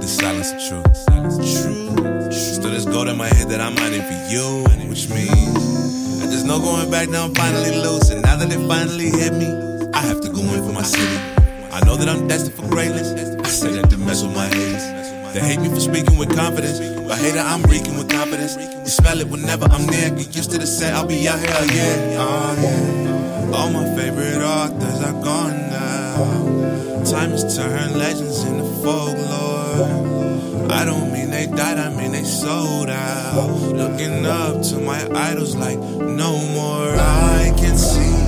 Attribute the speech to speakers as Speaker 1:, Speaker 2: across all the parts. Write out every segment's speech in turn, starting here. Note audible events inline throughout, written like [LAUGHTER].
Speaker 1: the silence is true. Still there's gold in my head that I'm mining for you, which means there's no going back now. I'm finally loose, and now that it finally hit me, I have to go in for my city. I know that I'm destined for greatness. I say that to mess with my haters. They hate me for speaking with confidence. But hater, I'm reeking with confidence. You smell it whenever I'm near. Get used to the set, I'll be out here again. Oh, yeah. All my favorite authors are gone now. Time has turned legends into folklore. I don't mean they died, I mean they sold out. Looking up to my idols like no more. I can see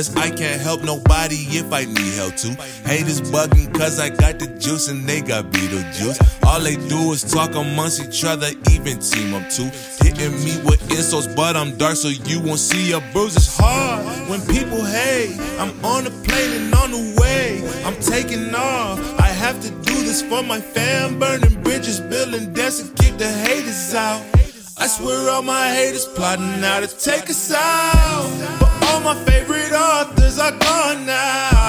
Speaker 1: because I can't help nobody if I need help too. Haters bugging cause I got the juice and they got Beetlejuice. All they do is talk amongst each other, even team up too. Hitting me with insults, but I'm dark so you won't see a bruise. It's hard when people hate. I'm on the plane and on the way. I'm taking off. I have to do this for my fam, burning bridges, building debts to keep the haters out. I swear all my haters plotting now to take us out. All my favorite authors are gone now.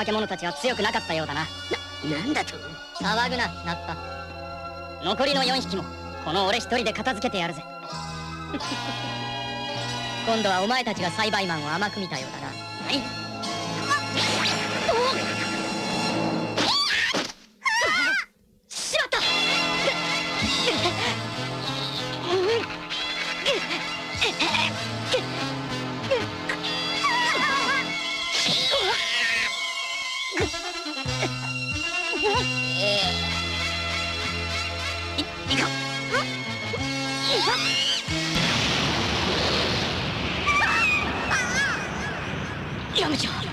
Speaker 2: 化け物たちは強くなかったようだな。
Speaker 3: な、なんだと？
Speaker 2: 騒ぐなナッパ。残りの4匹もこの俺一人で片付けてやるぜ。[LAUGHS] 今度はお前たちが栽培マンを甘く見たようだな。
Speaker 3: 何
Speaker 2: しまった！
Speaker 3: い [LAUGHS] か
Speaker 2: やめちゃう